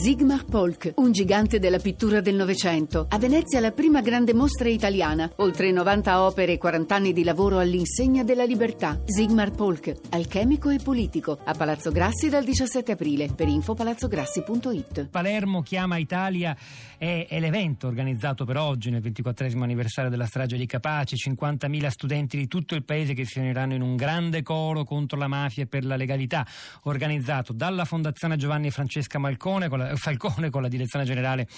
Sigmar Polk, un gigante della pittura del Novecento. A Venezia la prima grande mostra italiana. Oltre 90 opere e 40 anni di lavoro all'insegna della libertà. Sigmar Polk, alchemico e politico. A Palazzo Grassi dal 17 aprile. Per info palazzograssi.it. Palermo chiama Italia è, è l'evento organizzato per oggi nel 24 anniversario della strage di Capaci. 50.000 studenti di tutto il paese che si uniranno in un grande coro contro la mafia e per la legalità. Organizzato dalla Fondazione Giovanni e Francesca Malcone con la Falcone con la direzione generale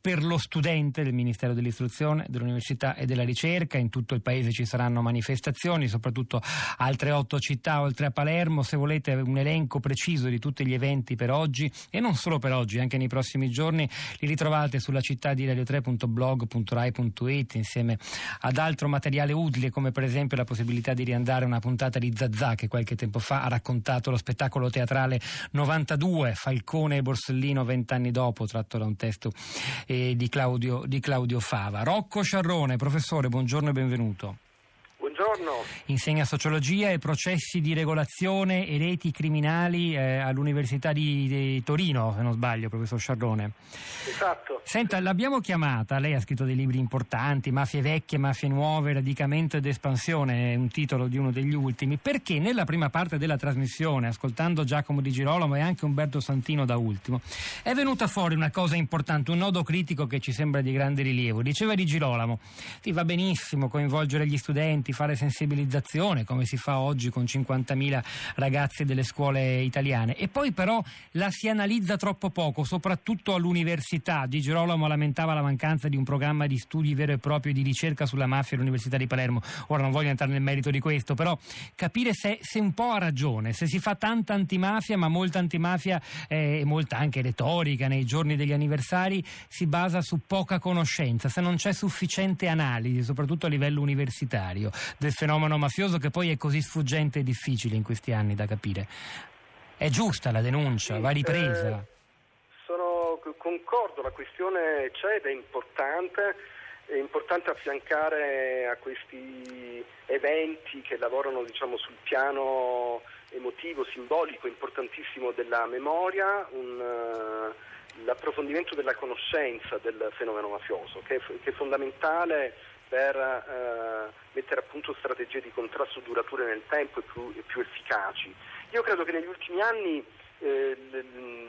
per lo studente del Ministero dell'Istruzione, dell'Università e della Ricerca. In tutto il paese ci saranno manifestazioni, soprattutto altre otto città oltre a Palermo. Se volete un elenco preciso di tutti gli eventi per oggi e non solo per oggi, anche nei prossimi giorni, li ritrovate sulla città di radio3.blog.rai.it insieme ad altro materiale utile come per esempio la possibilità di riandare una puntata di Zazà che qualche tempo fa ha raccontato lo spettacolo teatrale 92 Falcone e Borsellino 20 vent'anni dopo, tratto da un testo eh, di, Claudio, di Claudio Fava. Rocco Sciarrone, professore, buongiorno e benvenuto. Buongiorno. Insegna sociologia e processi di regolazione e reti criminali eh, all'Università di, di, Torino, se non sbaglio, professor Sciarrone. Esatto. Senta, l'abbiamo chiamata, lei ha scritto dei libri importanti, Mafie vecchie, mafie nuove, radicamento ed espansione, è un titolo di uno degli ultimi, perché nella prima parte della trasmissione, ascoltando Giacomo Di Girolamo e anche Umberto Santino da ultimo, è venuta fuori una cosa importante, un nodo critico che ci sembra di grande rilievo. Diceva Di Girolamo, sì, va benissimo coinvolgere gli studenti, studenti, fare sensibilizzazione come si fa oggi con 50.000 ragazzi delle scuole italiane e poi però la si analizza troppo poco, soprattutto all'università. Di Girolamo lamentava la mancanza di un programma di studi vero e proprio di ricerca sulla mafia all'Università di Palermo. Ora non voglio entrare nel merito di questo, però capire se, se un po' ha ragione, se si fa tanta antimafia, ma molta antimafia e eh, molta anche retorica nei giorni degli anniversari si basa su poca conoscenza, se non c'è sufficiente analisi, soprattutto a livello universitario del fenomeno mafioso che poi è così sfuggente e difficile in questi anni da capire. È giusta la denuncia, sì, va ripresa. Eh, sono, concordo, la questione c'è ed è importante. È importante affiancare a questi eventi che lavorano diciamo, sul piano emotivo, simbolico, importantissimo della memoria, un, uh, l'approfondimento della conoscenza del fenomeno mafioso, che è, che è fondamentale per eh, mettere a punto strategie di contrasto durature nel tempo e più, e più efficaci. Io credo che negli ultimi anni eh,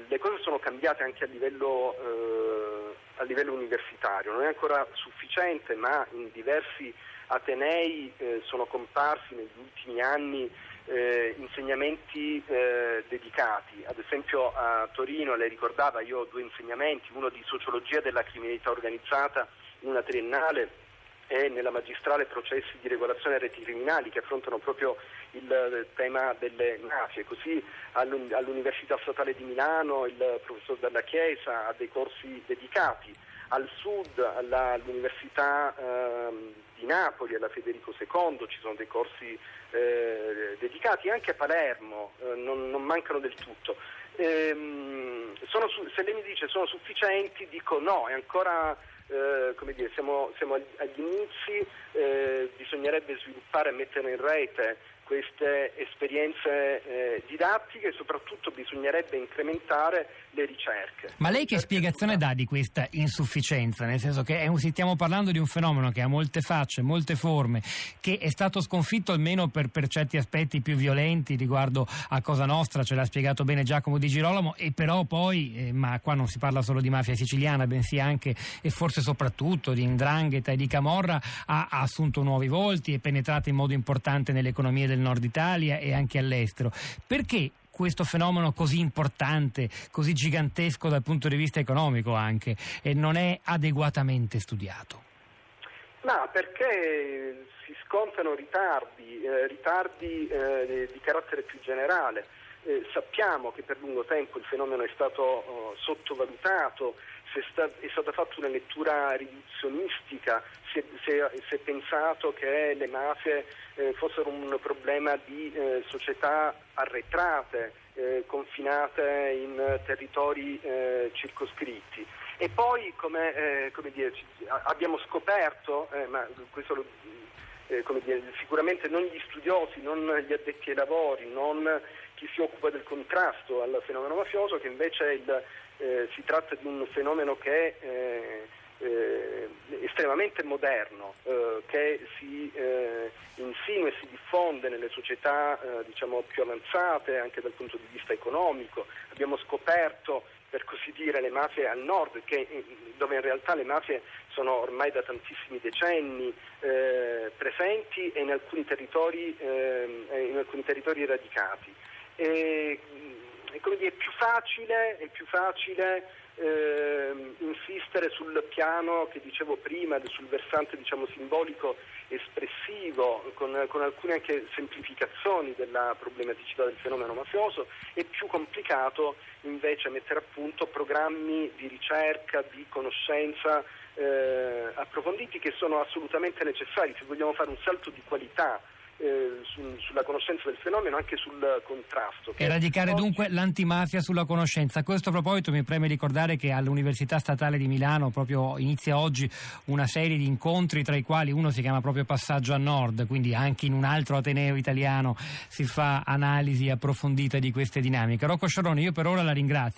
le, cose sono cambiate anche a livello, eh, a livello, universitario, non è ancora sufficiente, ma in diversi atenei eh, sono comparsi negli ultimi anni eh, insegnamenti eh, dedicati, ad esempio a Torino, lei ricordava, io ho due insegnamenti, uno di sociologia della criminalità organizzata in una triennale e nella magistrale processi di regolazione a reti criminali che affrontano proprio il tema delle mafie. Così all'Università Statale di Milano il professor Dalla Chiesa ha dei corsi dedicati, al sud all'Università eh, di Napoli, alla Federico II ci sono dei corsi eh, dedicati, anche a Palermo eh, non, non, mancano del tutto. Ehm, su, se lei mi dice sono sufficienti, dico no, è ancora eh, come dire, siamo, siamo agli inizi, eh, bisognerebbe sviluppare e mettere in rete queste esperienze eh, didattiche e soprattutto bisognerebbe incrementare le ricerche. Ma lei che spiegazione dà di questa insufficienza? Nel senso che un, stiamo parlando di un fenomeno che ha molte facce, molte forme, che è stato sconfitto almeno per, per certi aspetti più violenti riguardo a Cosa Nostra, ce l'ha spiegato bene Giacomo Di Girolamo, e però poi, eh, ma qua non si parla solo di mafia siciliana, bensì anche e forse soprattutto di Indrangheta e di Camorra, ha, ha assunto nuovi volti, è penetrato in modo importante nell'economia del nord Italia e anche all'estero. Perché questo fenomeno così importante, così gigantesco dal punto di vista economico anche, e non è adeguatamente studiato? No, perché si scontano ritardi, eh, ritardi eh, di carattere più generale. Eh, sappiamo che per lungo tempo il fenomeno è stato oh, sottovalutato, è, sta, è, stata fatta una lettura riduzionistica, si è, pensato che le mafie eh, fossero un problema di eh, società arretrate, eh, confinate in territori eh, circoscritti. E poi, come, eh, come dire, abbiamo scoperto, eh, ma questo lo, dire, sicuramente non gli studiosi, non gli addetti ai lavori, non chi si occupa del contrasto al fenomeno mafioso, che invece il eh, si tratta di un fenomeno che è eh, estremamente moderno, eh, che si eh, insinua e si diffonde nelle società diciamo, più avanzate anche dal punto di vista economico. Abbiamo scoperto per così dire, le mafie al nord, che, dove in realtà le mafie sono ormai da tantissimi decenni eh, presenti e in alcuni territori, eh, in alcuni territori radicati. E, e dire, è più facile, è più facile eh, insistere sul piano che dicevo prima, sul versante diciamo, simbolico espressivo, con, con, alcune anche semplificazioni della problematicità del fenomeno mafioso, è più complicato invece mettere a punto programmi di ricerca, di conoscenza eh, approfonditi che sono assolutamente necessari. Se vogliamo fare un salto di qualità eh, su, sulla conoscenza del fenomeno, anche sul contrasto. Eradicare oggi... dunque l'antimafia sulla conoscenza. A questo proposito mi preme ricordare che all'Università Statale di Milano proprio inizia oggi una serie di incontri tra i quali uno si chiama proprio Passaggio a Nord, quindi anche in un altro Ateneo italiano si fa analisi approfondita di queste dinamiche. Rocco Sciaroni, io per ora la ringrazio.